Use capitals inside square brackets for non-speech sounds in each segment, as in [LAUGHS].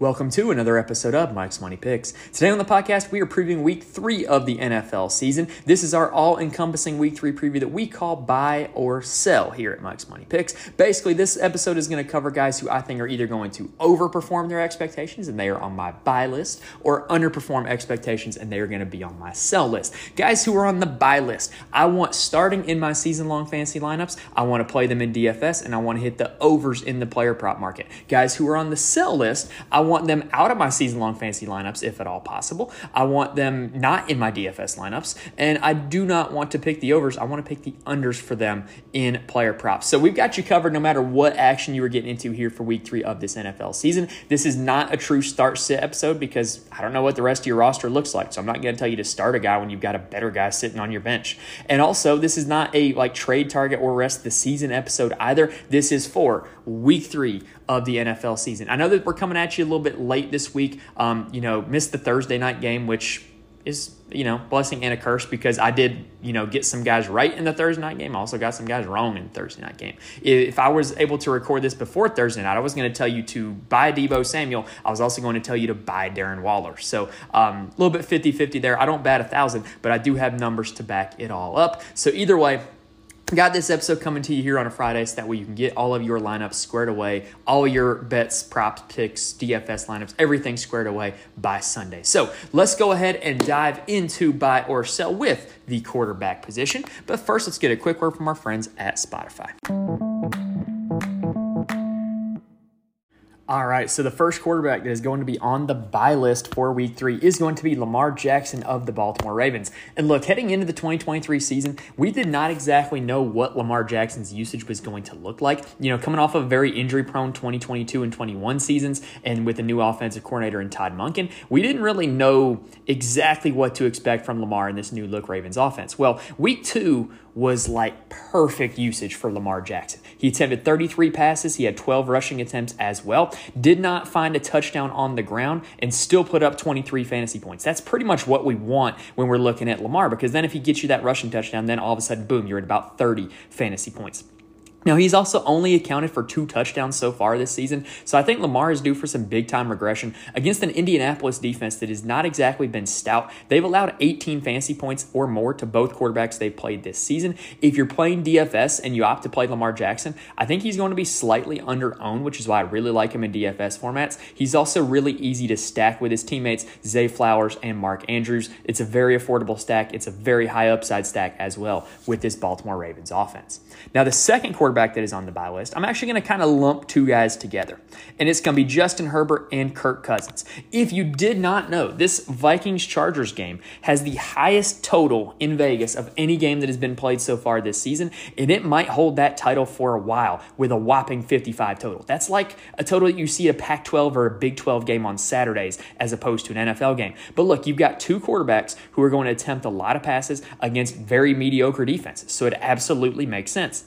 Welcome to another episode of Mike's Money Picks. Today on the podcast, we are previewing week three of the NFL season. This is our all encompassing week three preview that we call buy or sell here at Mike's Money Picks. Basically, this episode is going to cover guys who I think are either going to overperform their expectations and they are on my buy list, or underperform expectations and they are going to be on my sell list. Guys who are on the buy list, I want starting in my season long fantasy lineups, I want to play them in DFS and I want to hit the overs in the player prop market. Guys who are on the sell list, I want them out of my season long fantasy lineups if at all possible. I want them not in my DFS lineups. And I do not want to pick the overs. I want to pick the unders for them in player props. So we've got you covered no matter what action you were getting into here for week three of this NFL season. This is not a true start sit episode because I don't know what the rest of your roster looks like. So I'm not going to tell you to start a guy when you've got a better guy sitting on your bench. And also, this is not a like trade target or rest the season episode either. This is for week three of the NFL season. I know that we're coming at you a little bit late this week. Um, you know, missed the Thursday night game, which is you know blessing and a curse because I did you know get some guys right in the Thursday night game. I also got some guys wrong in the Thursday night game. If I was able to record this before Thursday night, I was going to tell you to buy Deebo Samuel. I was also going to tell you to buy Darren Waller. So um, a little bit 50-50 there. I don't bat a thousand, but I do have numbers to back it all up. So either way Got this episode coming to you here on a Friday so that way you can get all of your lineups squared away, all your bets, props, picks, DFS lineups, everything squared away by Sunday. So let's go ahead and dive into buy or sell with the quarterback position. But first, let's get a quick word from our friends at Spotify. All right, so the first quarterback that is going to be on the buy list for week three is going to be Lamar Jackson of the Baltimore Ravens. And look, heading into the 2023 season, we did not exactly know what Lamar Jackson's usage was going to look like. You know, coming off of very injury prone 2022 and 21 seasons, and with a new offensive coordinator in Todd Monken, we didn't really know exactly what to expect from Lamar in this new look Ravens offense. Well, week two was like perfect usage for Lamar Jackson. He attempted 33 passes, he had 12 rushing attempts as well, did not find a touchdown on the ground, and still put up 23 fantasy points. That's pretty much what we want when we're looking at Lamar because then if he gets you that rushing touchdown, then all of a sudden, boom, you're at about 30 fantasy points. Now, he's also only accounted for two touchdowns so far this season, so I think Lamar is due for some big time regression against an Indianapolis defense that has not exactly been stout. They've allowed 18 fantasy points or more to both quarterbacks they've played this season. If you're playing DFS and you opt to play Lamar Jackson, I think he's going to be slightly under owned, which is why I really like him in DFS formats. He's also really easy to stack with his teammates, Zay Flowers and Mark Andrews. It's a very affordable stack, it's a very high upside stack as well with this Baltimore Ravens offense. Now, the second quarterback quarterback that is on the buy list, I'm actually going to kind of lump two guys together. And it's going to be Justin Herbert and Kirk Cousins. If you did not know, this Vikings Chargers game has the highest total in Vegas of any game that has been played so far this season. And it might hold that title for a while with a whopping 55 total. That's like a total that you see a Pac 12 or a Big 12 game on Saturdays as opposed to an NFL game. But look, you've got two quarterbacks who are going to attempt a lot of passes against very mediocre defenses. So it absolutely makes sense.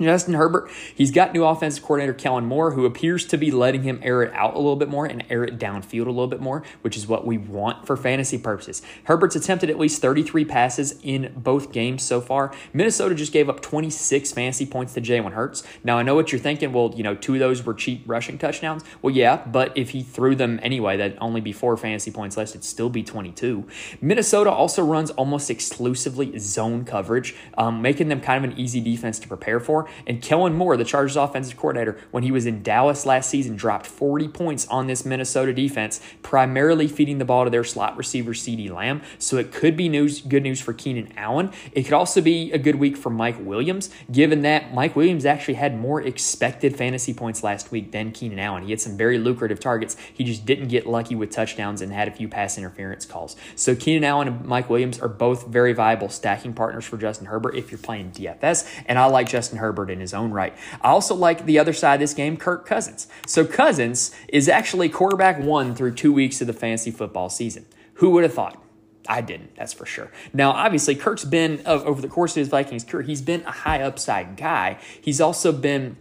Justin Herbert, he's got new offensive coordinator Kellen Moore, who appears to be letting him air it out a little bit more and air it downfield a little bit more, which is what we want for fantasy purposes. Herbert's attempted at least 33 passes in both games so far. Minnesota just gave up 26 fantasy points to Jalen Hurts. Now, I know what you're thinking. Well, you know, two of those were cheap rushing touchdowns. Well, yeah, but if he threw them anyway, that'd only be four fantasy points less. It'd still be 22. Minnesota also runs almost exclusively zone coverage, um, making them kind of an easy defense to prepare for. And Kellen Moore, the Chargers offensive coordinator, when he was in Dallas last season, dropped 40 points on this Minnesota defense, primarily feeding the ball to their slot receiver, CeeDee Lamb. So it could be news, good news for Keenan Allen. It could also be a good week for Mike Williams, given that Mike Williams actually had more expected fantasy points last week than Keenan Allen. He had some very lucrative targets. He just didn't get lucky with touchdowns and had a few pass interference calls. So Keenan Allen and Mike Williams are both very viable stacking partners for Justin Herbert if you're playing DFS. And I like Justin Herbert In his own right. I also like the other side of this game, Kirk Cousins. So Cousins is actually quarterback one through two weeks of the fantasy football season. Who would have thought? I didn't, that's for sure. Now, obviously, Kirk's been, over the course of his Vikings career, he's been a high upside guy. He's also been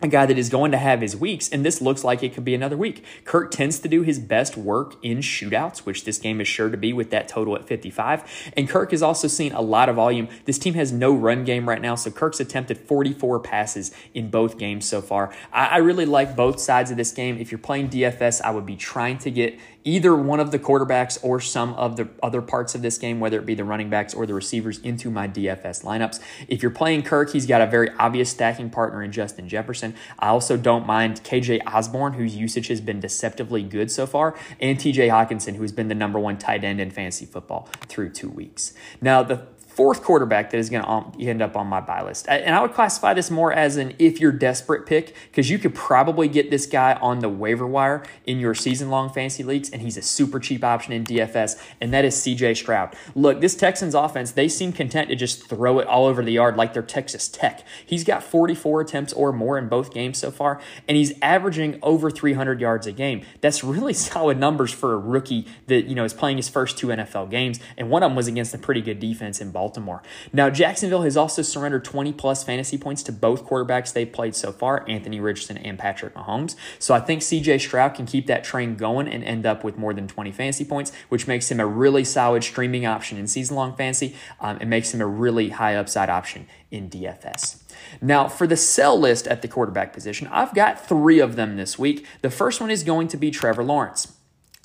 a guy that is going to have his weeks, and this looks like it could be another week. Kirk tends to do his best work in shootouts, which this game is sure to be with that total at 55. And Kirk has also seen a lot of volume. This team has no run game right now, so Kirk's attempted 44 passes in both games so far. I, I really like both sides of this game. If you're playing DFS, I would be trying to get either one of the quarterbacks or some of the other parts of this game, whether it be the running backs or the receivers, into my DFS lineups. If you're playing Kirk, he's got a very obvious stacking partner in Justin Jefferson. I also don't mind KJ Osborn, whose usage has been deceptively good so far, and TJ Hockenson, who's been the number one tight end in fantasy football through two weeks. Now, the fourth quarterback that is going to um, end up on my buy list. And I would classify this more as an if you're desperate pick because you could probably get this guy on the waiver wire in your season long fantasy leagues, and he's a super cheap option in DFS, and that is CJ Stroud. Look, this Texans offense, they seem content to just throw it all over the yard like they're Texas Tech. He's got 44 attempts or more in both games so far, and he's averaging over 300 yards a game. That's really [LAUGHS] solid numbers for a rookie that, you know, is playing his first two NFL games, and one of them was against a pretty good defense in Baltimore. Baltimore. Now, Jacksonville has also surrendered 20 plus fantasy points to both quarterbacks they've played so far, Anthony Richardson and Patrick Mahomes. So I think CJ Stroud can keep that train going and end up with more than 20 fantasy points, which makes him a really solid streaming option in season long fantasy um, and makes him a really high upside option in DFS. Now, for the sell list at the quarterback position, I've got three of them this week. The first one is going to be Trevor Lawrence.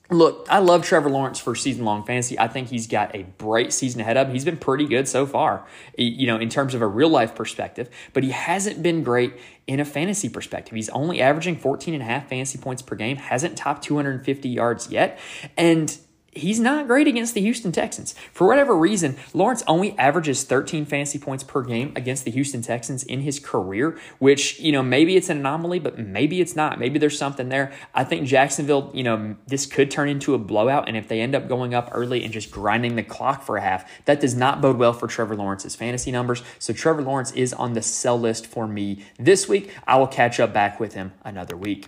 Look, I love Trevor Lawrence for season long fantasy. I think he's got a bright season ahead of him. He's been pretty good so far, you know, in terms of a real life perspective, but he hasn't been great in a fantasy perspective. He's only averaging 14 and a half fantasy points per game, hasn't topped 250 yards yet. And he's not great against the Houston Texans. For whatever reason, Lawrence only averages 13 fantasy points per game against the Houston Texans in his career, which, you know, maybe it's an anomaly, but maybe it's not. Maybe there's something there. I think Jacksonville, you know, this could turn into a blowout. And if they end up going up early and just grinding the clock for a half, that does not bode well for Trevor Lawrence's fantasy numbers. So Trevor Lawrence is on the sell list for me this week. I will catch up back with him another week.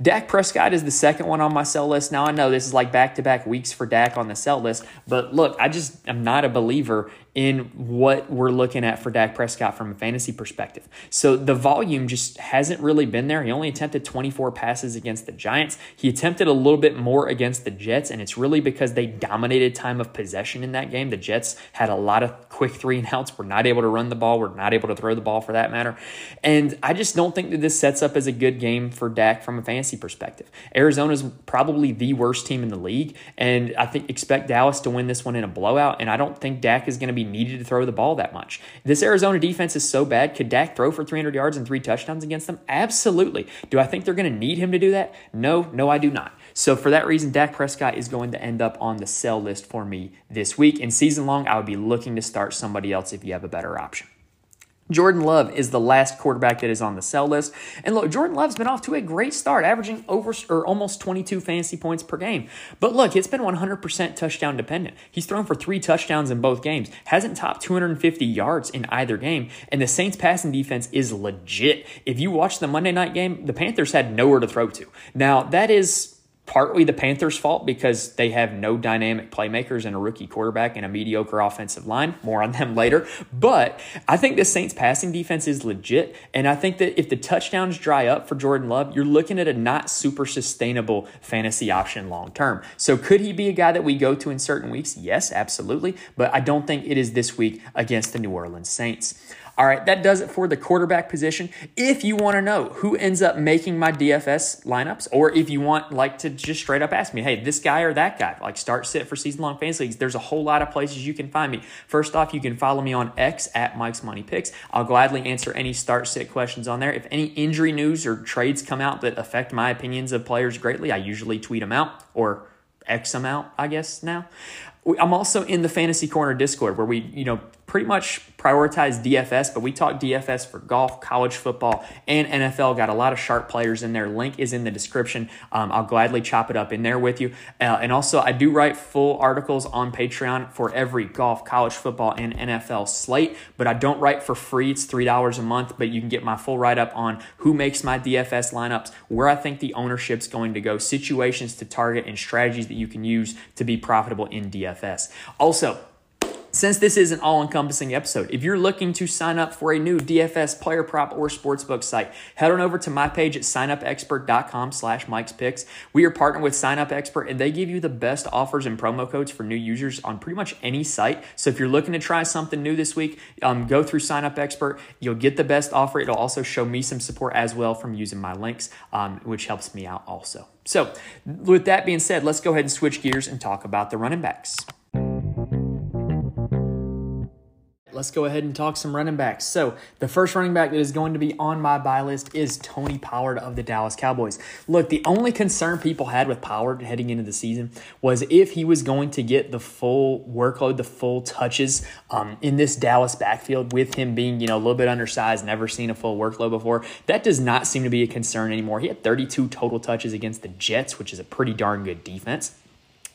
Dak Prescott is the second one on my sell list. Now I know this is like back to back weeks for Dak on the sell list, but look, I just am not a believer in what we're looking at for Dak Prescott from a fantasy perspective. So the volume just hasn't really been there. He only attempted 24 passes against the Giants. He attempted a little bit more against the Jets, and it's really because they dominated time of possession in that game. The Jets had a lot of quick three and outs, were not able to run the ball, were not able to throw the ball for that matter. And I just don't think that this sets up as a good game for Dak from a fantasy perspective. Arizona's probably the worst team in the league, and I think expect Dallas to win this one in a blowout, and I don't think Dak is going to be needed to throw the ball that much. This Arizona defense is so bad. Could Dak throw for 300 yards and three touchdowns against them? Absolutely. Do I think they're going to need him to do that? No, no, I do not. So for that reason, Dak Prescott is going to end up on the sell list for me this week. And season long, I would be looking to start somebody else if you have a better option. Jordan Love is the last quarterback that is on the sell list. And look, Jordan Love's been off to a great start, averaging over or almost 22 fantasy points per game. But look, it's been 100% touchdown dependent. He's thrown for three touchdowns in both games, hasn't topped 250 yards in either game, and the Saints passing defense is legit. If you watch the Monday night game, the Panthers had nowhere to throw to. Now, that is partly the Panthers' fault because they have no dynamic playmakers and a rookie quarterback and a mediocre offensive line. More on them later. But I think the Saints' passing defense is legit. And I think that if the touchdowns dry up for Jordan Love, you're looking at a not super sustainable fantasy option long term. So could he be a guy that we go to in certain weeks? Yes, absolutely. But I don't think it is this week against the New Orleans Saints. All right, that does it for the quarterback position. If you want to know who ends up making my DFS lineups, or if you want like to just straight up ask me, hey, this guy or that guy, like start sit for season long fantasy leagues, there's a whole lot of places you can find me. First off, you can follow me on X at Mike's Money Picks. I'll gladly answer any start sit questions on there. If any injury news or trades come out that affect my opinions of players greatly, I usually tweet them out or X them out, I guess now. I'm also in the Fantasy Corner Discord where we, you know, pretty much prioritize DFS, but we talk DFS for golf, college football, and NFL. Got a lot of sharp players in there. Link is in the description. Um, I'll gladly chop it up in there with you. Uh, and also, I do write full articles on Patreon for every golf, college football, and NFL slate, but I don't write for free. It's $3 a month, but you can get my full write up on who makes my DFS lineups, where I think the ownership's going to go, situations to target, and strategies that you can use to be profitable in DFS. Also, Since this is an all encompassing episode, if you're looking to sign up for a new DFS player prop or sportsbook site, head on over to my page at signupexpert.com slash Mike's Picks. We are partnered with Signup Expert and they give you the best offers and promo codes for new users on pretty much any site. So if you're looking to try something new this week, um, go through Signup Expert. You'll get the best offer. It'll also show me some support as well from using my links, um, which helps me out also. So, with that being said, let's go ahead and switch gears and talk about the running backs. Let's go ahead and talk some running backs. So, the first running back that is going to be on my buy list is Tony Pollard of the Dallas Cowboys. Look, the only concern people had with Pollard heading into the season was if he was going to get the full workload, the full touches um, in this Dallas backfield with him being, you know, a little bit undersized, never seen a full workload before. That does not seem to be a concern anymore. He had 32 total touches against the Jets, which is a pretty darn good defense.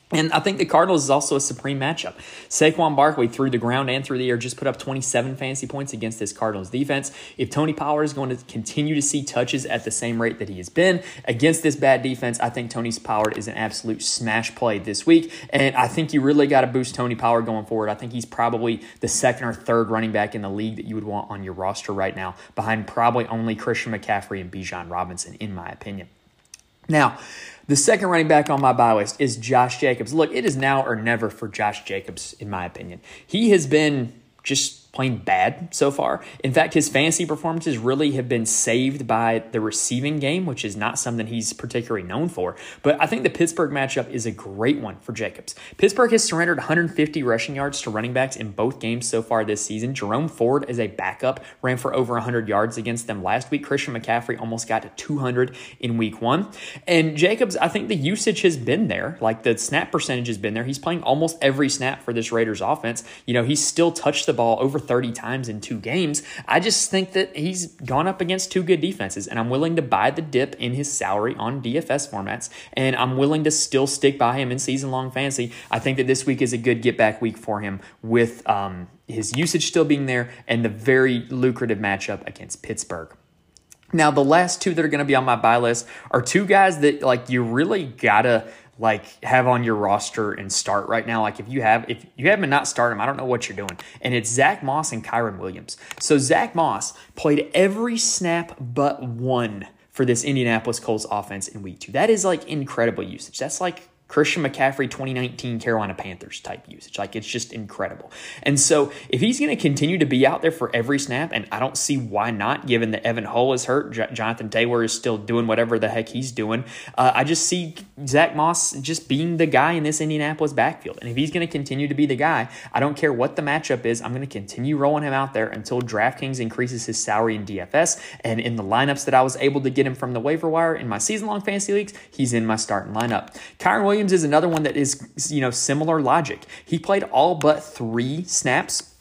And I think the Cardinals is also a supreme matchup. Saquon Barkley through the ground and through the air just put up 27 fantasy points against this Cardinals defense. If Tony Pollard is going to continue to see touches at the same rate that he has been against this bad defense, I think Tony Pollard is an absolute smash play this week. And I think you really got to boost Tony Pollard going forward. I think he's probably the second or third running back in the league that you would want on your roster right now, behind probably only Christian McCaffrey and Bijan Robinson, in my opinion. Now, the second running back on my buy list is Josh Jacobs. Look, it is now or never for Josh Jacobs, in my opinion. He has been just playing bad so far. In fact, his fantasy performances really have been saved by the receiving game, which is not something he's particularly known for. But I think the Pittsburgh matchup is a great one for Jacobs. Pittsburgh has surrendered 150 rushing yards to running backs in both games so far this season. Jerome Ford, as a backup, ran for over 100 yards against them last week. Christian McCaffrey almost got to 200 in week one. And Jacobs, I think the usage has been there. Like the snap percentage has been there. He's playing almost every snap for this Raiders offense. You know, he's still touched the ball over 30 times in two games. I just think that he's gone up against two good defenses, and I'm willing to buy the dip in his salary on DFS formats, and I'm willing to still stick by him in season long fantasy. I think that this week is a good get back week for him with um, his usage still being there and the very lucrative matchup against Pittsburgh. Now, the last two that are going to be on my buy list are two guys that like you really gotta like have on your roster and start right now. Like if you have if you haven't not start them, I don't know what you're doing. And it's Zach Moss and Kyren Williams. So Zach Moss played every snap but one for this Indianapolis Colts offense in week two. That is like incredible usage. That's like Christian McCaffrey 2019 Carolina Panthers type usage. Like it's just incredible. And so if he's going to continue to be out there for every snap, and I don't see why not, given that Evan Hull is hurt, J- Jonathan Taylor is still doing whatever the heck he's doing. Uh, I just see Zach Moss just being the guy in this Indianapolis backfield. And if he's going to continue to be the guy, I don't care what the matchup is. I'm going to continue rolling him out there until DraftKings increases his salary in DFS. And in the lineups that I was able to get him from the waiver wire in my season long fantasy leagues, he's in my starting lineup. Kyren Williams Williams is another one that is, you know, similar logic. He played all but three snaps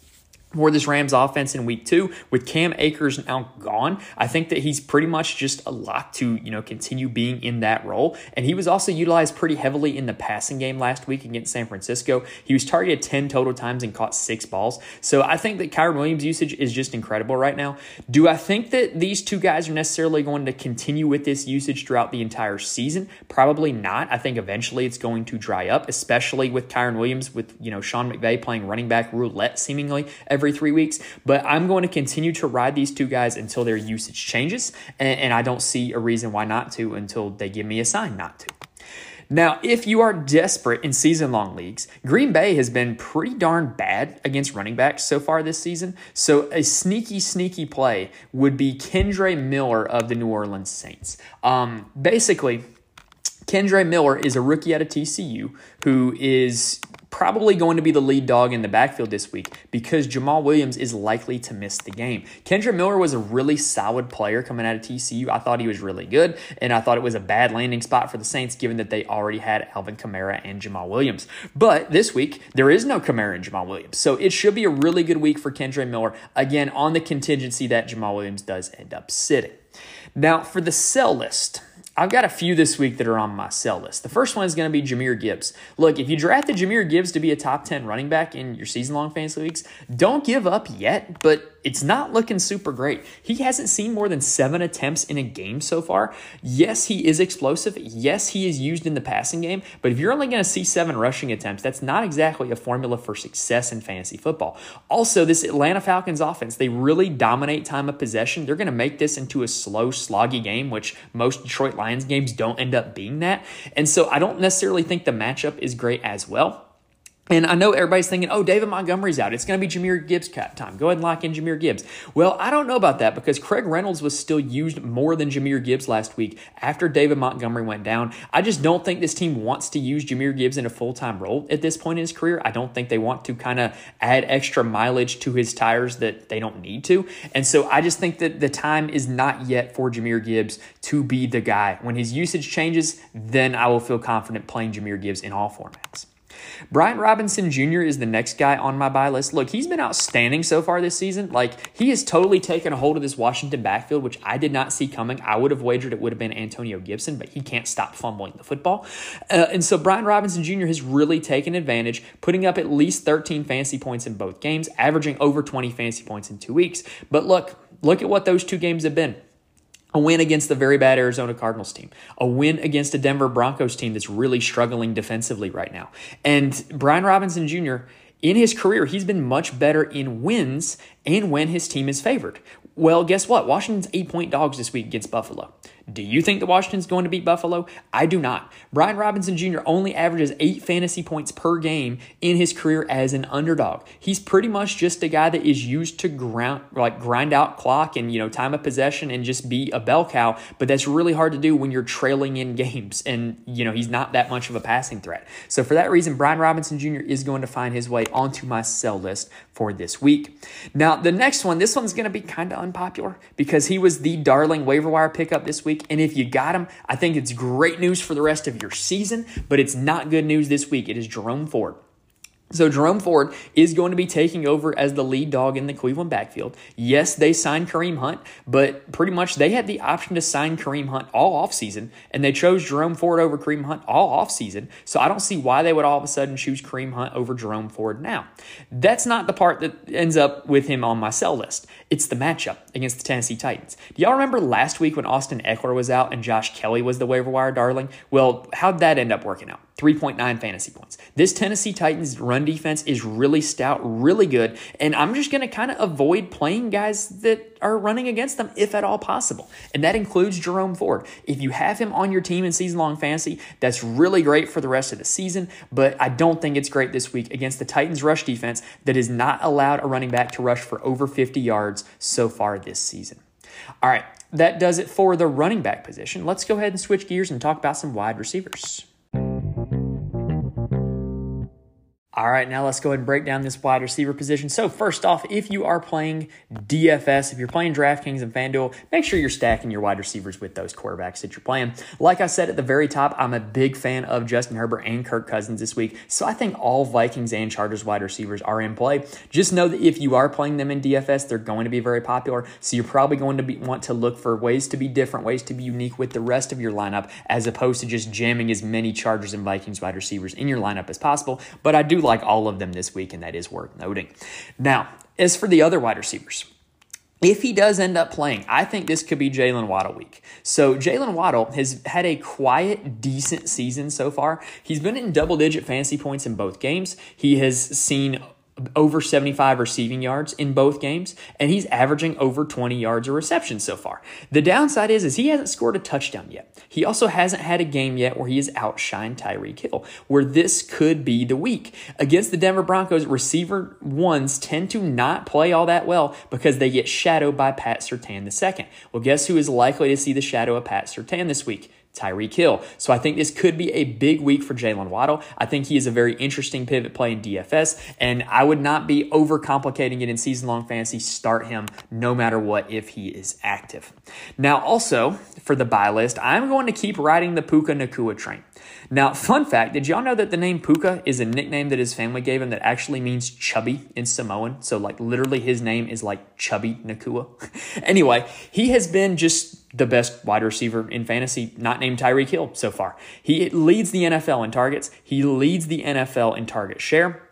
for this Rams offense in week two with Cam Akers now gone. I think that he's pretty much just a lock to, you know, continue being in that role. And he was also utilized pretty heavily in the passing game last week against San Francisco. He was targeted 10 total times and caught six balls. So I think that Kyren Williams' usage is just incredible right now. Do I think that these two guys are necessarily going to continue with this usage throughout the entire season? Probably not. I think eventually it's going to dry up, especially with Kyren Williams, with, you know, Sean McVay playing running back roulette seemingly every every three weeks. But I'm going to continue to ride these two guys until their usage changes. And, and I don't see a reason why not to until they give me a sign not to. Now, if you are desperate in season long leagues, Green Bay has been pretty darn bad against running backs so far this season. So, a sneaky, sneaky play would be Kendre Miller of the New Orleans Saints. Um, basically, Kendre Miller is a rookie out of TCU who is probably going to be the lead dog in the backfield this week because Jamaal Williams is likely to miss the game. Kendre Miller was a really solid player coming out of TCU. I thought he was really good, and I thought it was a bad landing spot for the Saints given that they already had Alvin Kamara and Jamaal Williams. But this week, there is no Kamara and Jamaal Williams. So it should be a really good week for Kendre Miller, again, on the contingency that Jamaal Williams does end up sitting. Now, for the sell list, I've got a few this week that are on my sell list. The first one is going to be Jahmyr Gibbs. Look, if you drafted Jahmyr Gibbs to be a top 10 running back in your season long fantasy leagues, don't give up yet, but it's not looking super great. He hasn't seen more than seven attempts in a game so far. Yes, he is explosive. Yes, he is used in the passing game. But if you're only going to see seven rushing attempts, that's not exactly a formula for success in fantasy football. Also, this Atlanta Falcons offense, they really dominate time of possession. They're going to make this into a slow, sloggy game, which most Detroit Lions games don't end up being that. And so I don't necessarily think the matchup is great as well. And I know everybody's thinking, oh, David Montgomery's out. It's going to be Jahmyr Gibbs time. Go ahead and lock in Jahmyr Gibbs. Well, I don't know about that because Craig Reynolds was still used more than Jahmyr Gibbs last week after David Montgomery went down. I just don't think this team wants to use Jahmyr Gibbs in a full time role at this point in his career. I don't think they want to kind of add extra mileage to his tires that they don't need to. And so I just think that the time is not yet for Jahmyr Gibbs to be the guy. When his usage changes, then I will feel confident playing Jahmyr Gibbs in all formats. Brian Robinson Jr. is the next guy on my buy list. Look, he's been outstanding so far this season. Like, he has totally taken a hold of this Washington backfield, which I did not see coming. I would have wagered it would have been Antonio Gibson, but he can't stop fumbling the football. Uh, and so Brian Robinson Jr. has really taken advantage, putting up at least 13 fantasy points in both games, averaging over 20 fantasy points in two weeks. But look, look at what those two games have been a win against the very bad Arizona Cardinals team, a win against a Denver Broncos team that's really struggling defensively right now. And Brian Robinson Jr., in his career, he's been much better in wins and when his team is favored. Well, guess what? Washington's eight point dogs this week against Buffalo. Do you think the Washington's going to beat Buffalo? I do not. Brian Robinson Jr. only averages eight fantasy points per game in his career as an underdog. He's pretty much just a guy that is used to ground like grind out clock and you know time of possession and just be a bell cow. But that's really hard to do when you're trailing in games and you know he's not that much of a passing threat. So for that reason, Brian Robinson Jr. is going to find his way onto my sell list for this week. Now the next one, this one's going to be kind of unpopular because he was the darling waiver wire pickup this week week. And if you got him, I think it's great news for the rest of your season, but it's not good news this week. It is Jerome Ford. So Jerome Ford is going to be taking over as the lead dog in the Cleveland backfield. Yes, they signed Kareem Hunt, but pretty much they had the option to sign Kareem Hunt all offseason, and they chose Jerome Ford over Kareem Hunt all offseason. So I don't see why they would all of a sudden choose Kareem Hunt over Jerome Ford now. That's not the part that ends up with him on my sell list. It's the matchup against the Tennessee Titans. Do y'all remember last week when Austin Ekeler was out and Josh Kelley was the waiver wire darling? Well, how'd that end up working out? 3.9 fantasy points. This Tennessee Titans run defense is really stout, really good, and I'm just going to kind of avoid playing guys that are running against them if at all possible. And that includes Jerome Ford. If you have him on your team in season long fantasy, that's really great for the rest of the season, but I don't think it's great this week against the Titans rush defense that has not allowed a running back to rush for over 50 yards so far this season. All right, that does it for the running back position. Let's go ahead and switch gears and talk about some wide receivers. All right, now let's go ahead and break down this wide receiver position. So, first off, if you are playing DFS, if you're playing DraftKings and FanDuel, make sure you're stacking your wide receivers with those quarterbacks that you're playing. Like I said at the very top, I'm a big fan of Justin Herbert and Kirk Cousins this week. So, I think all Vikings and Chargers wide receivers are in play. Just know that if you are playing them in DFS, they're going to be very popular. So, you're probably going to be, want to look for ways to be different, ways to be unique with the rest of your lineup, as opposed to just jamming as many Chargers and Vikings wide receivers in your lineup as possible. But I do like all of them this week, and that is worth noting. Now, as for the other wide receivers, if he does end up playing, I think this could be Jaylen Waddle week. So Jaylen Waddle has had a quiet, decent season so far. He's been in double digit fantasy points in both games. He has seen over 75 receiving yards in both games, and he's averaging over 20 yards a reception so far. The downside is, is he hasn't scored a touchdown yet. He also hasn't had a game yet where he has outshined Tyreek Hill, where this could be the week. Against the Denver Broncos, receiver ones tend to not play all that well because they get shadowed by Pat Surtain II. Well, guess who is likely to see the shadow of Pat Surtain this week? Tyreek Hill. So I think this could be a big week for Jaylen Waddle. I think he is a very interesting pivot play in DFS, and I would not be overcomplicating it in season long fantasy. Start him no matter what if he is active. Now, also for the buy list, I'm going to keep riding the Puka Nacua train. Now, fun fact did y'all know that the name Puka is a nickname that his family gave him that actually means chubby in Samoan? So, like, literally, his name is like Chubby Nacua. [LAUGHS] anyway, he has been just the best wide receiver in fantasy, not named Tyreek Hill so far. He leads the NFL in targets, he leads the NFL in target share.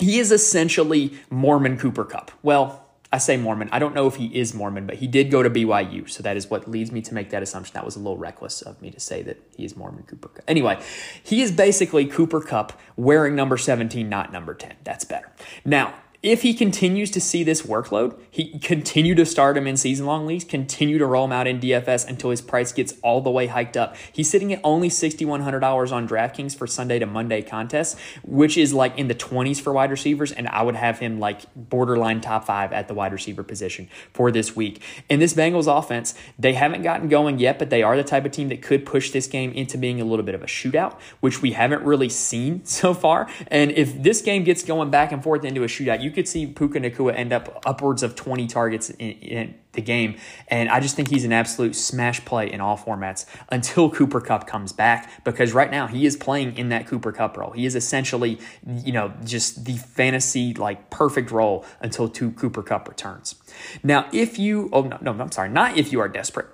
He is essentially Mormon Cooper Kupp. Well, I say Mormon. I don't know if he is Mormon, but he did go to BYU. So that is what leads me to make that assumption. That was a little reckless of me to say that he is Mormon Cooper Kupp. Anyway, he is basically Cooper Kupp wearing number 17, not number 10. That's better. Now, if he continues to see this workload, he continue to start him in season long leagues, continue to roll him out in DFS until his price gets all the way hiked up. He's sitting at only $6,100 on DraftKings for Sunday to Monday contests, which is like in the 20s for wide receivers. And I would have him like borderline top five at the wide receiver position for this week. In this Bengals offense, they haven't gotten going yet, but they are the type of team that could push this game into being a little bit of a shootout, which we haven't really seen [LAUGHS] so far. And if this game gets going back and forth into a shootout, you could see Puka Nacua end up upwards of 20 targets in, in, the game. And I just think he's an absolute smash play in all formats until Cooper Kupp comes back because right now he is playing in that Cooper Kupp role. He is essentially, you know, just the fantasy like perfect role until two Cooper Kupp returns. Now, if you, oh, no, no, I'm sorry, not if you are desperate.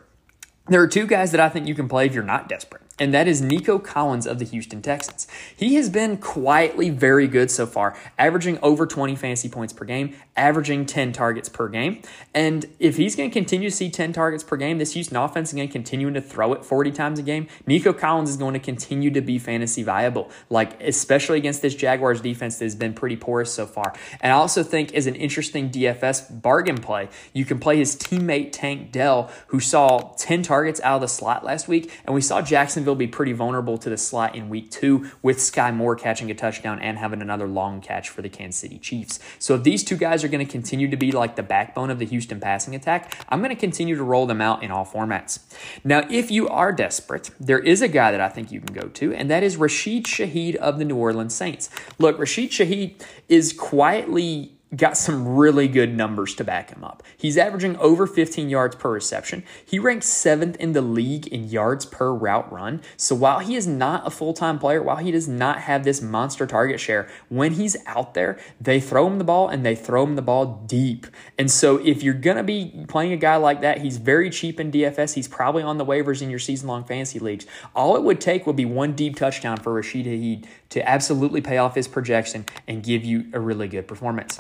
There are two guys that I think you can play if you're not desperate and that is Nico Collins of the Houston Texans. He has been quietly very good so far, averaging over 20 fantasy points per game, averaging 10 targets per game. And if he's going to continue to see 10 targets per game, this Houston offense is going to continue to throw it 40 times a game. Nico Collins is going to continue to be fantasy viable, like especially against this Jaguars defense that has been pretty porous so far. And I also think is an interesting DFS bargain play, you can play his teammate Tank Dell, who saw 10 targets out of the slot last week, and we saw Jacksonville Jacksonville be pretty vulnerable to the slot in week two with Skyy Moore catching a touchdown and having another long catch for the Kansas City Chiefs. So if these two guys are going to continue to be like the backbone of the Houston passing attack, I'm going to continue to roll them out in all formats. Now, if you are desperate, there is a guy that I think you can go to, and that is Rashid Shaheed of the New Orleans Saints. Look, Rashid Shaheed is quietly got some really good numbers to back him up. He's averaging over 15 yards per reception. He ranks seventh in the league in yards per route run. So while he is not a full time player, while he does not have this monster target share, when he's out there, they throw him the ball and they throw him the ball deep. And so if you're going to be playing a guy like that, he's very cheap in DFS. He's probably on the waivers in your season long fantasy leagues. All it would take would be one deep touchdown for Rashid Shaheed to absolutely pay off his projection and give you a really good performance.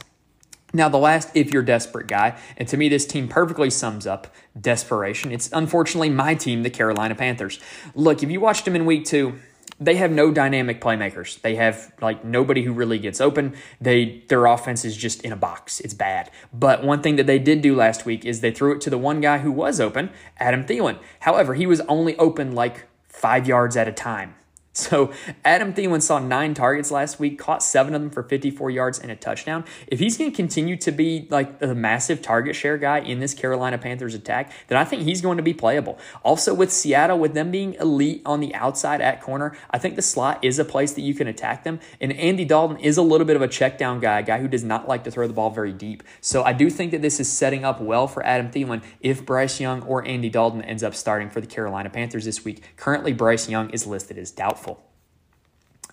Now, the last, if you're desperate guy, and to me, this team perfectly sums up desperation. It's unfortunately my team, the Carolina Panthers. Look, if you watched them in week two, they have no dynamic playmakers. They have like nobody who really gets open. They their offense is just in a box. It's bad. But one thing that they did do last week is they threw it to the one guy who was open, Adam Thielen. However, he was only open like five yards at a time. So Adam Thielen saw nine targets last week, caught seven of them for 54 yards and a touchdown. If he's going to continue to be like a massive target share guy in this Carolina Panthers attack, then I think he's going to be playable. Also with Seattle, with them being elite on the outside at corner, I think the slot is a place that you can attack them. And Andy Dalton is a little bit of a check down guy, a guy who does not like to throw the ball very deep. So I do think that this is setting up well for Adam Thielen if Bryce Young or Andy Dalton ends up starting for the Carolina Panthers this week. Currently, Bryce Young is listed as doubtful.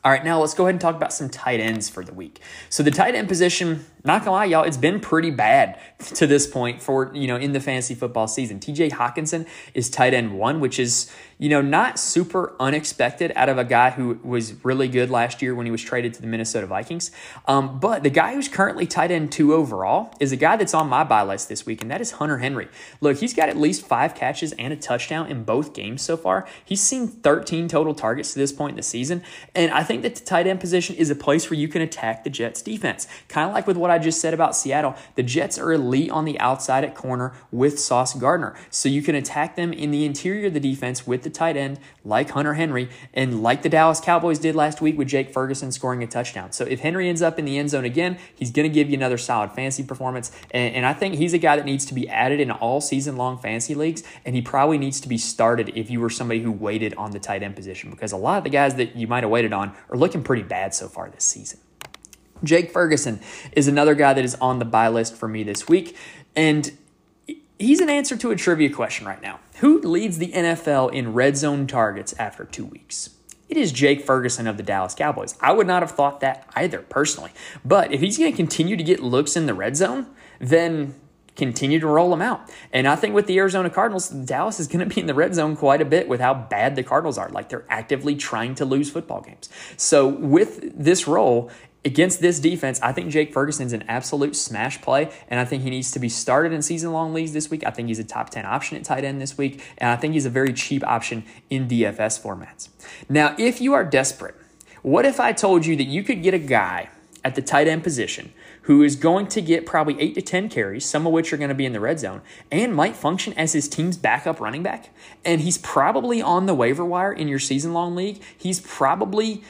All right, now let's go ahead and talk about some tight ends for the week. So the tight end position, not gonna lie, y'all, it's been pretty bad to this point for you know in the fantasy football season. TJ Hockenson is tight end one, which is you know not super unexpected out of a guy who was really good last year when he was traded to the Minnesota Vikings. Um, but the guy who's currently tight end two overall is a guy that's on my buy list this week, and that is Hunter Henry. Look, he's got at least five catches and a touchdown in both games so far. He's seen 13 total targets to this point in the season, and I think that the tight end position is a place where you can attack the Jets defense. Kind of like with what I I just said about Seattle, the Jets are elite on the outside at corner with Sauce Gardner. So you can attack them in the interior of the defense with the tight end, like Hunter Henry, and like the Dallas Cowboys did last week with Jake Ferguson scoring a touchdown. So if Henry ends up in the end zone again, he's going to give you another solid fantasy performance. And, and I think he's a guy that needs to be added in all season long fantasy leagues. And he probably needs to be started if you were somebody who waited on the tight end position because a lot of the guys that you might have waited on are looking pretty bad so far this season. Jake Ferguson is another guy that is on the buy list for me this week. And he's an answer to a trivia question right now. Who leads the NFL in red zone targets after two weeks? It is Jake Ferguson of the Dallas Cowboys. I would not have thought that either, personally. But if he's going to continue to get looks in the red zone, then continue to roll them out. And I think with the Arizona Cardinals, Dallas is going to be in the red zone quite a bit with how bad the Cardinals are. Like they're actively trying to lose football games. So with this role, against this defense, I think Jake Ferguson's an absolute smash play, and I think he needs to be started in season long leagues this week. I think he's a top 10 option at tight end this week, and I think he's a very cheap option in DFS formats. Now, if you are desperate, what if I told you that you could get a guy at the tight end position who is going to get probably eight to 10 carries, some of which are going to be in the red zone, and might function as his team's backup running back. And he's probably on the waiver wire in your season long league. He's probably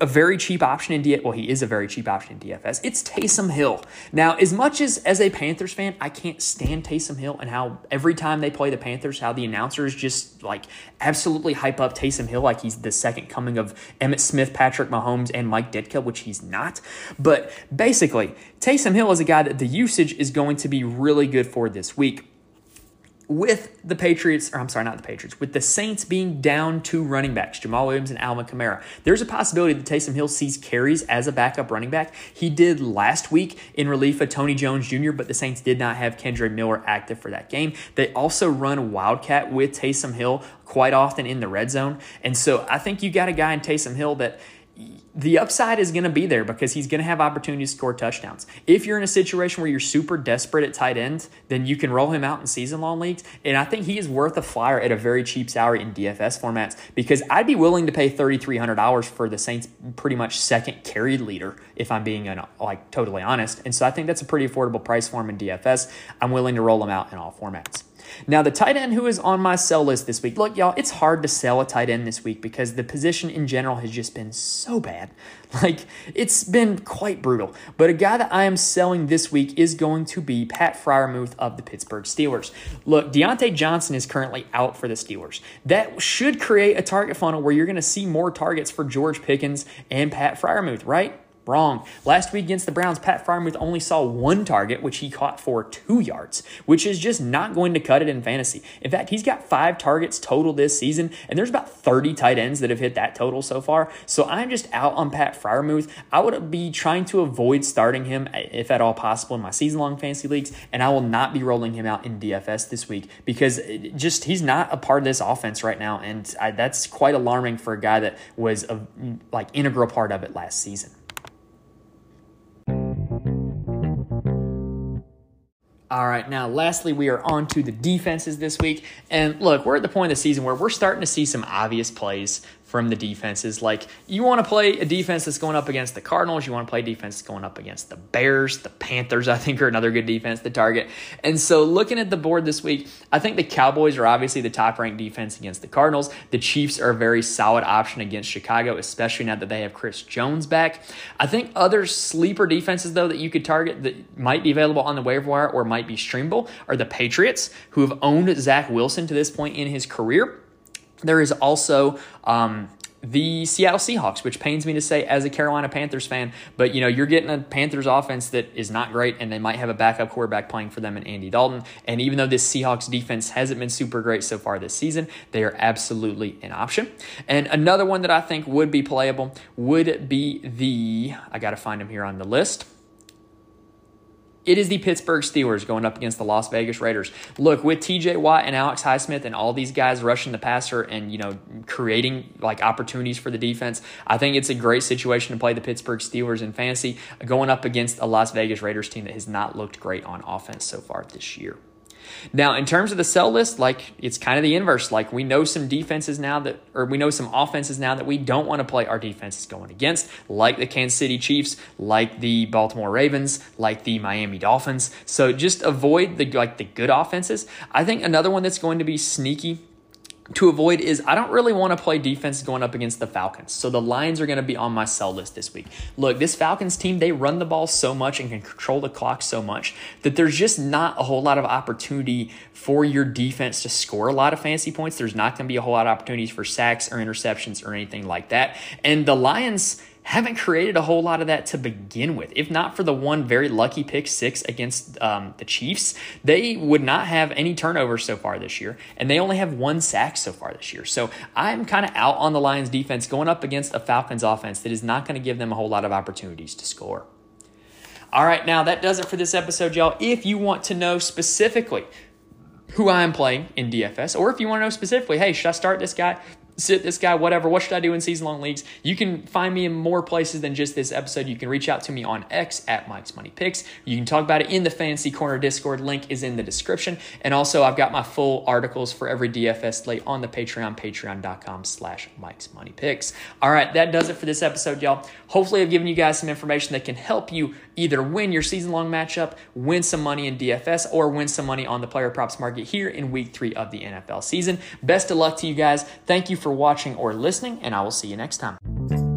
a very cheap option in DFS. Well, he is a very cheap option in DFS. It's Taysom Hill. Now, as much as as a Panthers fan, I can't stand Taysom Hill and how every time they play the Panthers, how the announcers just like absolutely hype up Taysom Hill like he's the second coming of Emmitt Smith, Patrick Mahomes, and Mike Ditka, which he's not. But basically, Taysom Hill is a guy that the usage is going to be really good for this week with the Patriots, or I'm sorry, not the Patriots, with the Saints being down two running backs, Jamaal Williams and Alvin Kamara, there's a possibility that Taysom Hill sees carries as a backup running back. He did last week in relief of Tony Jones Jr., but the Saints did not have Kendre Miller active for that game. They also run Wildcat with Taysom Hill quite often in the red zone. And so I think you got a guy in Taysom Hill that the upside is going to be there because he's going to have opportunities to score touchdowns. If you're in a situation where you're super desperate at tight end, then you can roll him out in season long leagues. And I think he is worth a flyer at a very cheap salary in DFS formats because I'd be willing to pay $3,300 for the Saints' pretty much second carried leader, if I'm being uh, like totally honest. And so I think that's a pretty affordable price for him in DFS. I'm willing to roll him out in all formats. Now, the tight end who is on my sell list this week, look, y'all, it's hard to sell a tight end this week because the position in general has just been so bad. [LAUGHS] Like, it's been quite brutal. But a guy that I am selling this week is going to be Pat Freiermuth of the Pittsburgh Steelers. Look, Diontae Johnson is currently out for the Steelers. That should create a target funnel where you're going to see more targets for George Pickens and Pat Freiermuth, right? Wrong. Last week against the Browns, Pat Freiermuth only saw one target, which he caught for two yards, which is just not going to cut it in fantasy. In fact, he's got five targets total this season, and there's about 30 tight ends that have hit that total so far. So I'm just out on Pat Freiermuth. I would be trying to avoid starting him, eh, if at all possible, in my season long fantasy leagues, and I will not be rolling him out in DFS this week because eh, just he's not a part of this offense right now, and I, that's quite alarming for a guy that was a like integral part of it last season. All right, now lastly, we are on to the defenses this week. And look, we're at the point of the season where we're starting to see some obvious plays from the defenses. Like you want to play a defense that's going up against the Cardinals, you want to play defense going up against the Bears, the Panthers, I think are another good defense to target. And so looking at the board this week, I think the Cowboys are obviously the top ranked defense against the Cardinals. The Chiefs are a very solid option against Chicago, especially now that they have Chris Jones back. I think other sleeper defenses though that you could target that might be available on the waiver wire or might be streamable are the Patriots, who have owned Zach Wilson to this point in his career. There is also um, the Seattle Seahawks, which pains me to say as a Carolina Panthers fan, but you know, you're getting a Panthers offense that is not great and they might have a backup quarterback playing for them in Andy Dalton. And even though this Seahawks defense hasn't been super great so far this season, they are absolutely an option. And another one that I think would be playable would be the I got to find him here on the list. It is the Pittsburgh Steelers going up against the Las Vegas Raiders. Look, with TJ Watt and Alex Highsmith and all these guys rushing the passer and, you know, creating like opportunities for the defense, I think it's a great situation to play the Pittsburgh Steelers in fantasy going up against a Las Vegas Raiders team that has not looked great on offense so far this year. Now, in terms of the sell list, like it's kind of the inverse. Like we know some defenses now that, or we know some offenses now that we don't want to play our defenses going against, like the Kansas City Chiefs, like the Baltimore Ravens, like the Miami Dolphins. So just avoid the like the good offenses. I think another one that's going to be sneaky to avoid is I don't really want to play defense going up against the Falcons. So the Lions are going to be on my sell list this week. Look, this Falcons team, they run the ball so much and can control the clock so much that there's just not a whole lot of opportunity for your defense to score a lot of fancy points. There's not going to be a whole lot of opportunities for sacks or interceptions or anything like that. And the Lions haven't created a whole lot of that to begin with. If not for the one very lucky pick six against um, the Chiefs, they would not have any turnovers so far this year, and they only have one sack so far this year. So I'm kind of out on the Lions defense going up against a Falcons offense that is not going to give them a whole lot of opportunities to score. All right, now that does it for this episode, y'all. If you want to know specifically who I am playing in DFS, or if you want to know specifically, hey, should I start this guy? Sit this guy, whatever. What should I do in season long leagues? You can find me in more places than just this episode. You can reach out to me on X at Mike's Money Picks. You can talk about it in the Fantasy Corner Discord. Link is in the description. And also, I've got my full articles for every DFS slate on the Patreon, patreon.com slash Mike's Money Picks. All right, that does it for this episode, y'all. Hopefully, I've given you guys some information that can help you either win your season long matchup, win some money in DFS, or win some money on the player props market here in week three of the NFL season. Best of luck to you guys. Thank you for watching or listening, and I will see you next time.